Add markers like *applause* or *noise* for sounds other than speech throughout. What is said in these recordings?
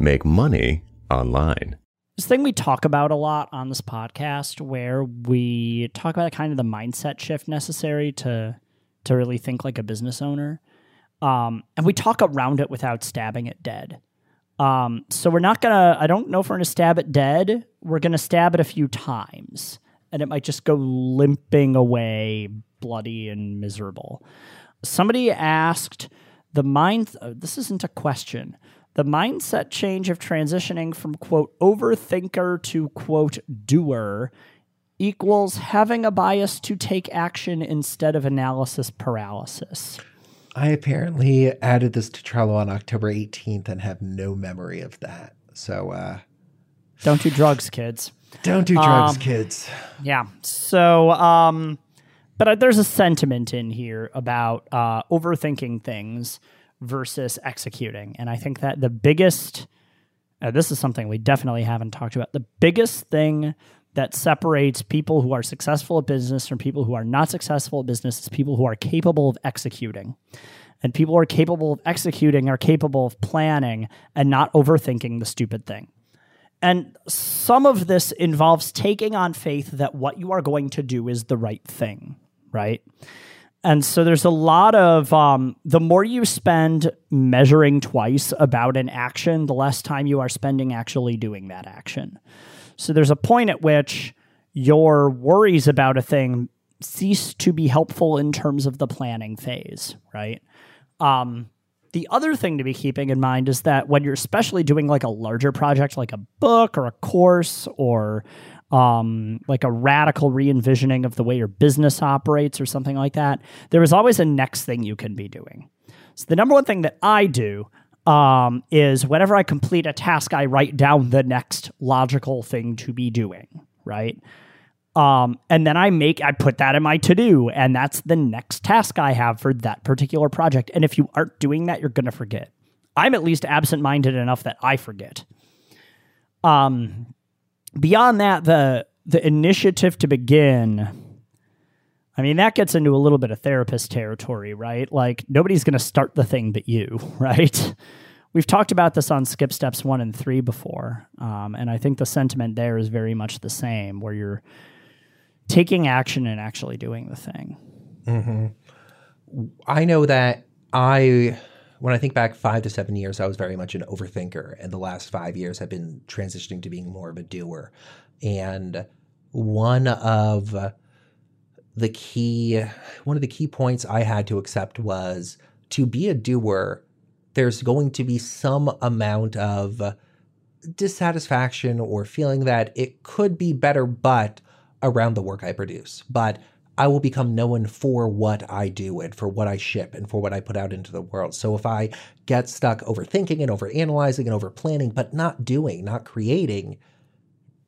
make money online. This thing we talk about a lot on this podcast where we talk about kind of the mindset shift necessary to to really think like a business owner. Um, and we talk around it without stabbing it dead. Um, so we're not gonna I don't know if we're gonna stab it dead. We're gonna stab it a few times and it might just go limping away bloody and miserable. Somebody asked the mind uh, this isn't a question the mindset change of transitioning from quote overthinker to quote doer equals having a bias to take action instead of analysis paralysis. I apparently added this to Trello on October 18th and have no memory of that. So uh don't do drugs, kids. Don't do drugs, um, kids. Yeah. So um but there's a sentiment in here about uh overthinking things versus executing. And I think that the biggest, uh, this is something we definitely haven't talked about, the biggest thing that separates people who are successful at business from people who are not successful at business is people who are capable of executing. And people who are capable of executing are capable of planning and not overthinking the stupid thing. And some of this involves taking on faith that what you are going to do is the right thing, right? And so there's a lot of um, the more you spend measuring twice about an action, the less time you are spending actually doing that action. So there's a point at which your worries about a thing cease to be helpful in terms of the planning phase, right? Um, the other thing to be keeping in mind is that when you're especially doing like a larger project like a book or a course or um, like a radical re envisioning of the way your business operates or something like that, there is always a next thing you can be doing. So, the number one thing that I do um, is whenever I complete a task, I write down the next logical thing to be doing, right? Um, and then I make, I put that in my to do, and that's the next task I have for that particular project. And if you aren't doing that, you're going to forget. I'm at least absent minded enough that I forget. Um, beyond that, the the initiative to begin. I mean, that gets into a little bit of therapist territory, right? Like nobody's going to start the thing but you, *laughs* right? We've talked about this on skip steps one and three before, um, and I think the sentiment there is very much the same, where you're taking action and actually doing the thing. Mm-hmm. I know that I when I think back five to seven years, I was very much an overthinker. And the last five years have been transitioning to being more of a doer. And one of the key, one of the key points I had to accept was to be a doer, there's going to be some amount of dissatisfaction or feeling that it could be better, but around the work I produce. But I will become known for what I do and for what I ship and for what I put out into the world. So if I get stuck overthinking and overanalyzing and overplanning, but not doing, not creating,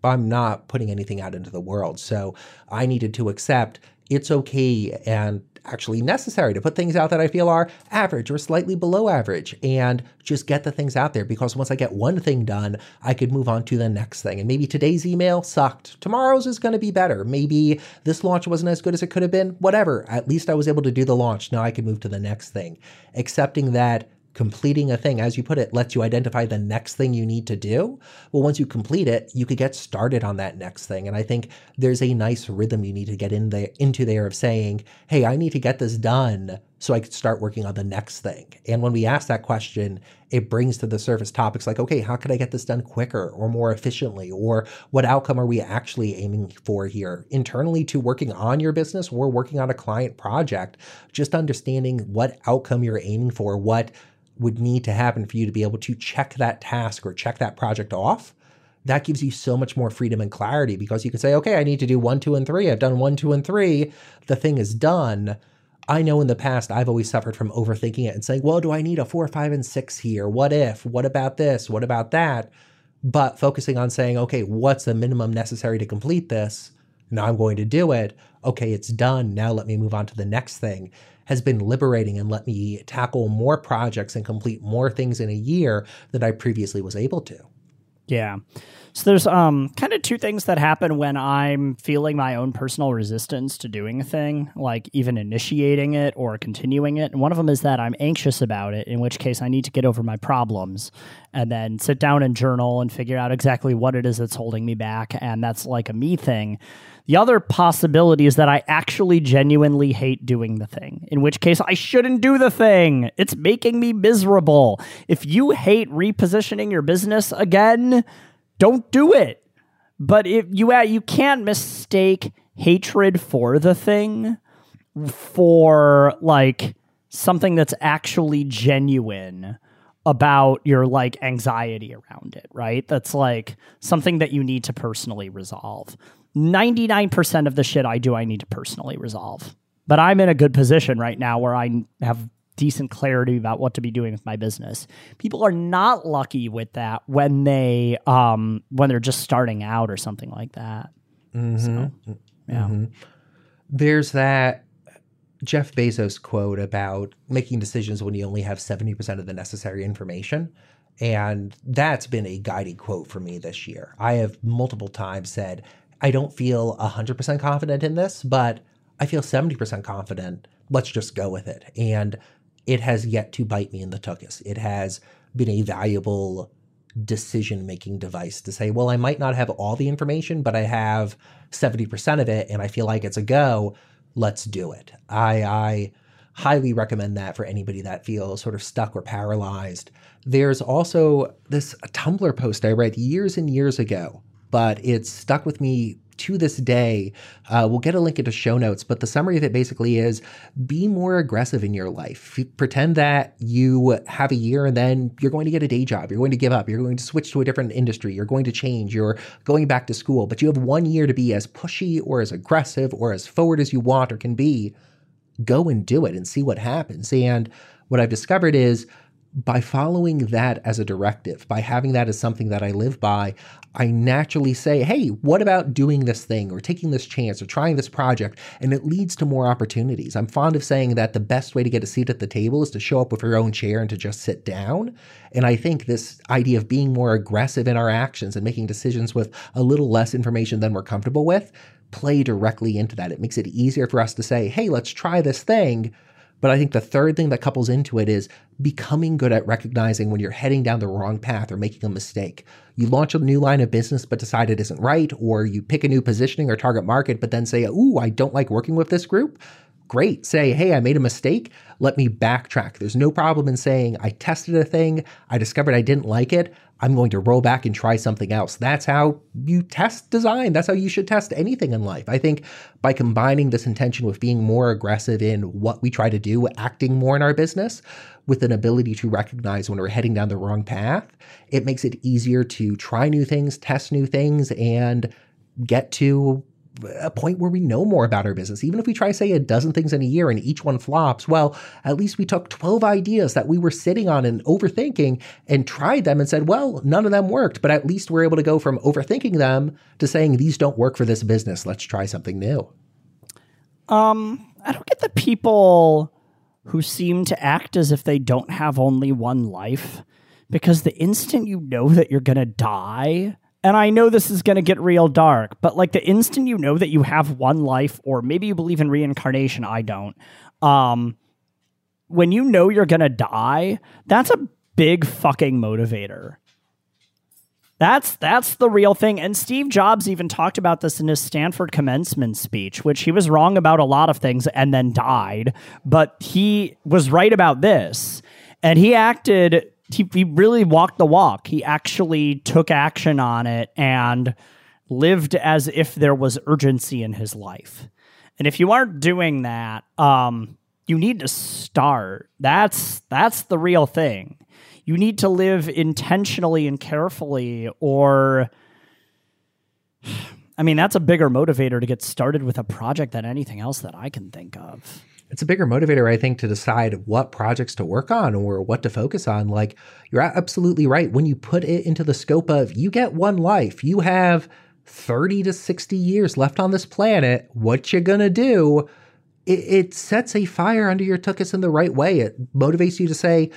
I'm not putting anything out into the world. So I needed to accept it's okay and actually necessary to put things out that I feel are average or slightly below average and just get the things out there because once I get one thing done, I could move on to the next thing. And maybe today's email sucked. Tomorrow's is going to be better. Maybe this launch wasn't as good as it could have been. Whatever. At least I was able to do the launch. Now I can move to the next thing. Accepting that completing a thing, as you put it, lets you identify the next thing you need to do. Well, once you complete it, you could get started on that next thing. And I think there's a nice rhythm you need to get in there into there of saying, hey, I need to get this done so I could start working on the next thing. And when we ask that question, it brings to the surface topics like, okay, how could I get this done quicker or more efficiently? Or what outcome are we actually aiming for here? Internally to working on your business or working on a client project, just understanding what outcome you're aiming for, what would need to happen for you to be able to check that task or check that project off, that gives you so much more freedom and clarity because you can say, okay, I need to do one, two, and three. I've done one, two, and three. The thing is done. I know in the past I've always suffered from overthinking it and saying, well, do I need a four, five, and six here? What if? What about this? What about that? But focusing on saying, okay, what's the minimum necessary to complete this? Now I'm going to do it. Okay, it's done. Now let me move on to the next thing has been liberating and let me tackle more projects and complete more things in a year than I previously was able to. Yeah. So there's um kind of two things that happen when I'm feeling my own personal resistance to doing a thing, like even initiating it or continuing it. And one of them is that I'm anxious about it, in which case I need to get over my problems and then sit down and journal and figure out exactly what it is that's holding me back. And that's like a me thing. The other possibility is that I actually genuinely hate doing the thing, in which case I shouldn't do the thing. It's making me miserable. If you hate repositioning your business again, don't do it. But if you uh, you can't mistake hatred for the thing for like something that's actually genuine about your like anxiety around it, right? That's like something that you need to personally resolve. 99% of the shit I do I need to personally resolve. But I'm in a good position right now where I have decent clarity about what to be doing with my business. People are not lucky with that when they um when they're just starting out or something like that. Mm-hmm. So, yeah. Mm-hmm. There's that Jeff Bezos quote about making decisions when you only have 70% of the necessary information. And that's been a guiding quote for me this year. I have multiple times said, I don't feel 100% confident in this, but I feel 70% confident. Let's just go with it. And it has yet to bite me in the tuchus. It has been a valuable decision making device to say, well, I might not have all the information, but I have 70% of it and I feel like it's a go. Let's do it. I, I highly recommend that for anybody that feels sort of stuck or paralyzed. There's also this Tumblr post I read years and years ago, but it's stuck with me to this day. Uh, we'll get a link into show notes, but the summary of it basically is be more aggressive in your life. Pretend that you have a year and then you're going to get a day job. You're going to give up. You're going to switch to a different industry. You're going to change. You're going back to school, but you have one year to be as pushy or as aggressive or as forward as you want or can be. Go and do it and see what happens. And what I've discovered is by following that as a directive, by having that as something that I live by, I naturally say, hey, what about doing this thing or taking this chance or trying this project? And it leads to more opportunities. I'm fond of saying that the best way to get a seat at the table is to show up with your own chair and to just sit down. And I think this idea of being more aggressive in our actions and making decisions with a little less information than we're comfortable with play directly into that. It makes it easier for us to say, hey, let's try this thing but I think the third thing that couples into it is becoming good at recognizing when you're heading down the wrong path or making a mistake. You launch a new line of business but decide it isn't right, or you pick a new positioning or target market but then say, Ooh, I don't like working with this group. Great. Say, hey, I made a mistake. Let me backtrack. There's no problem in saying, I tested a thing, I discovered I didn't like it. I'm going to roll back and try something else. That's how you test design. That's how you should test anything in life. I think by combining this intention with being more aggressive in what we try to do, acting more in our business, with an ability to recognize when we're heading down the wrong path, it makes it easier to try new things, test new things, and get to a point where we know more about our business. Even if we try, say, a dozen things in a year and each one flops, well, at least we took 12 ideas that we were sitting on and overthinking and tried them and said, well, none of them worked, but at least we're able to go from overthinking them to saying, these don't work for this business. Let's try something new. Um, I don't get the people who seem to act as if they don't have only one life because the instant you know that you're going to die, and I know this is going to get real dark, but like the instant you know that you have one life, or maybe you believe in reincarnation, I don't. Um, when you know you're going to die, that's a big fucking motivator. That's that's the real thing. And Steve Jobs even talked about this in his Stanford commencement speech, which he was wrong about a lot of things and then died, but he was right about this. And he acted he, he really walked the walk. He actually took action on it and lived as if there was urgency in his life. And if you aren't doing that, um, you need to start. That's that's the real thing. You need to live intentionally and carefully, or *sighs* I mean, that's a bigger motivator to get started with a project than anything else that I can think of it's a bigger motivator, I think, to decide what projects to work on or what to focus on. Like, you're absolutely right. When you put it into the scope of you get one life, you have 30 to 60 years left on this planet, what you gonna do? It, it sets a fire under your tuchus in the right way. It motivates you to say,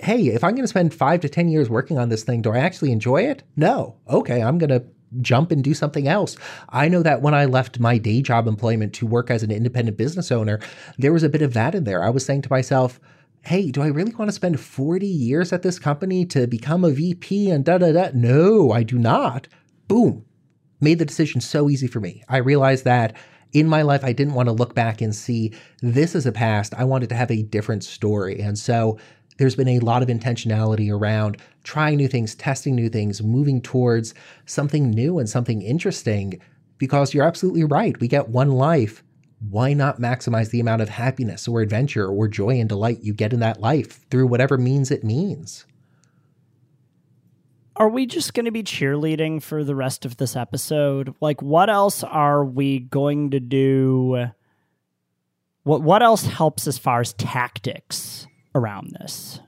hey, if I'm to spend five to 10 years working on this thing, do I actually enjoy it? No. Okay, I'm to jump and do something else. I know that when I left my day job employment to work as an independent business owner, there was a bit of that in there. I was saying to myself, hey, do I really want to spend 40 years at this company to become a VP and da da da? No, I do not. Boom. Made the decision so easy for me. I realized that in my life, I didn't want to look back and see this as a past. I wanted to have a different story. And so there's been a lot of intentionality around trying new things, testing new things, moving towards something new and something interesting. Because you're absolutely right. We get one life. Why not maximize the amount of happiness or adventure or joy and delight you get in that life through whatever means it means? Are we just going to be cheerleading for the rest of this episode? Like, what else are we going to do? What what else helps as far as tactics around this?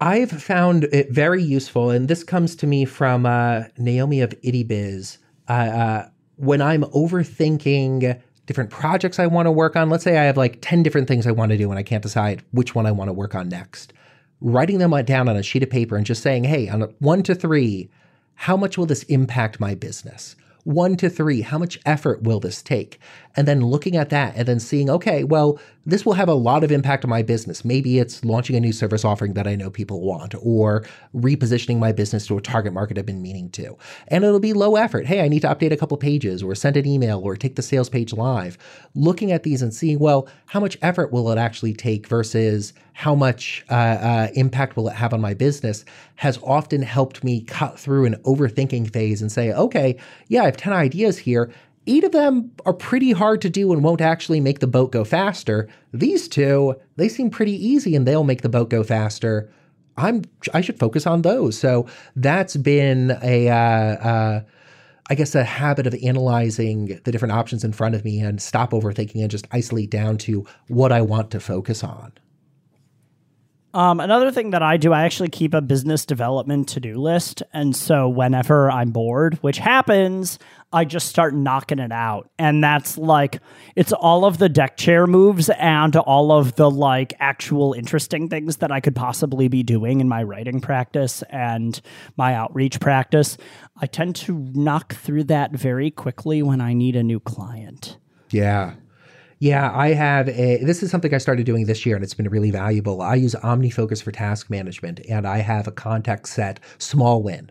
I've found it very useful, and this comes to me from uh, Naomi of IttyBiz. Uh, uh, when I'm overthinking different projects I want to work on, let's say I have like 10 different things I want to do and I can't decide which one I want to work on next. Writing them down on a sheet of paper and just saying, hey, on a one to three, how much will this impact my business? One to three, how much effort will this take? And then looking at that and then seeing, okay, well, this will have a lot of impact on my business. Maybe it's launching a new service offering that I know people want, or repositioning my business to a target market I've been meaning to. And it'll be low effort. Hey, I need to update a couple pages, or send an email, or take the sales page live. Looking at these and seeing, well, how much effort will it actually take versus how much uh, uh, impact will it have on my business has often helped me cut through an overthinking phase and say, okay, yeah, I have 10 ideas here. Eight of them are pretty hard to do and won't actually make the boat go faster. These two, they seem pretty easy and they'll make the boat go faster. I'm I should focus on those. So that's been a uh, uh, I guess a habit of analyzing the different options in front of me and stop overthinking and just isolate down to what I want to focus on. Um, another thing that I do, I actually keep a business development to do list. And so whenever I'm bored, which happens, I just start knocking it out. And that's like, it's all of the deck chair moves and all of the like actual interesting things that I could possibly be doing in my writing practice and my outreach practice. I tend to knock through that very quickly when I need a new client. Yeah. Yeah, I have a. This is something I started doing this year, and it's been really valuable. I use OmniFocus for task management, and I have a context set small win.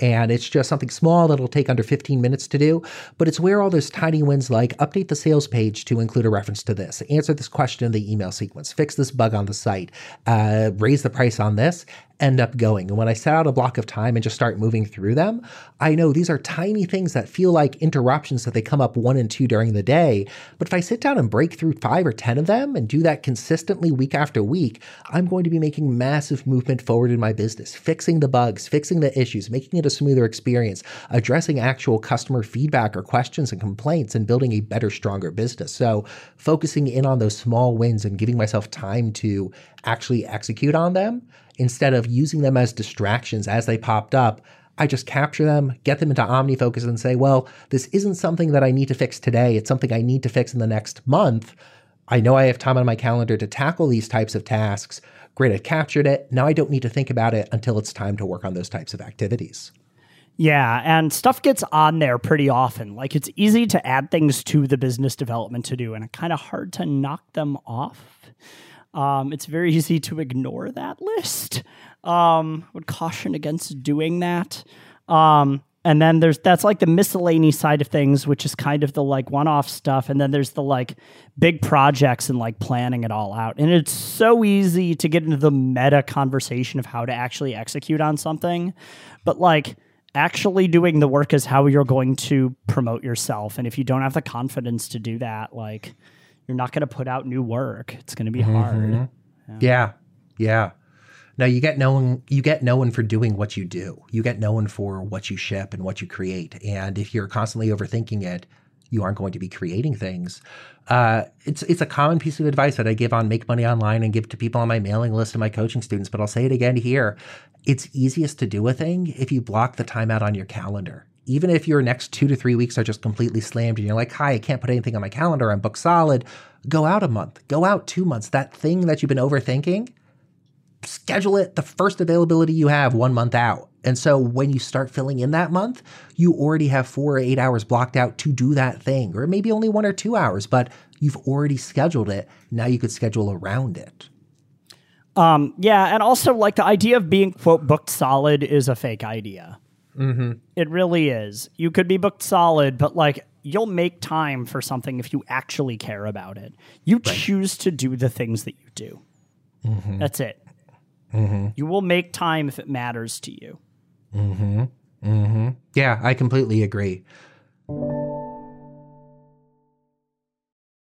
And it's just something small that'll take under 15 minutes to do, but it's where all those tiny wins like update the sales page to include a reference to this, answer this question in the email sequence, fix this bug on the site, uh, raise the price on this, end up going. And when I set out a block of time and just start moving through them, I know these are tiny things that feel like interruptions that they come up one and two during the day. But if I sit down and break through five or 10 of them and do that consistently week after week, I'm going to be making massive movement forward in my business, fixing the bugs, fixing the issues, making it a smoother experience, addressing actual customer feedback or questions and complaints, and building a better, stronger business. So focusing in on those small wins and giving myself time to actually execute on them instead of using them as distractions as they popped up. I just capture them, get them into OmniFocus, and say, well, this isn't something that I need to fix today. It's something I need to fix in the next month. I know I have time on my calendar to tackle these types of tasks. Great, I captured it. Now I don't need to think about it until it's time to work on those types of activities. Yeah, and stuff gets on there pretty often. Like it's easy to add things to the business development to do, and kind of hard to knock them off. Um, it's very easy to ignore that list. Um, would caution against doing that. Um, and then there's that's like the miscellaneous side of things, which is kind of the like one-off stuff. And then there's the like big projects and like planning it all out. And it's so easy to get into the meta conversation of how to actually execute on something, but like actually doing the work is how you're going to promote yourself. And if you don't have the confidence to do that, like you're not going to put out new work. It's going to be mm-hmm. hard. Yeah. yeah. yeah. Now you get known you get known for doing what you do. You get known for what you ship and what you create. And if you're constantly overthinking it, you aren't going to be creating things. Uh, it's it's a common piece of advice that I give on Make Money Online and give to people on my mailing list and my coaching students, but I'll say it again here. It's easiest to do a thing if you block the time out on your calendar even if your next two to three weeks are just completely slammed and you're like, hi, I can't put anything on my calendar, I'm booked solid, go out a month, go out two months. That thing that you've been overthinking, schedule it the first availability you have one month out. And so when you start filling in that month, you already have four or eight hours blocked out to do that thing, or maybe only one or two hours, but you've already scheduled it. Now you could schedule around it. Um, yeah, and also like the idea of being quote booked solid is a fake idea. Mm-hmm. It really is. You could be booked solid, but like you'll make time for something if you actually care about it. You right. choose to do the things that you do. Mm-hmm. That's it. Mm-hmm. You will make time if it matters to you. Mm-hmm. Mm-hmm. Yeah, I completely agree.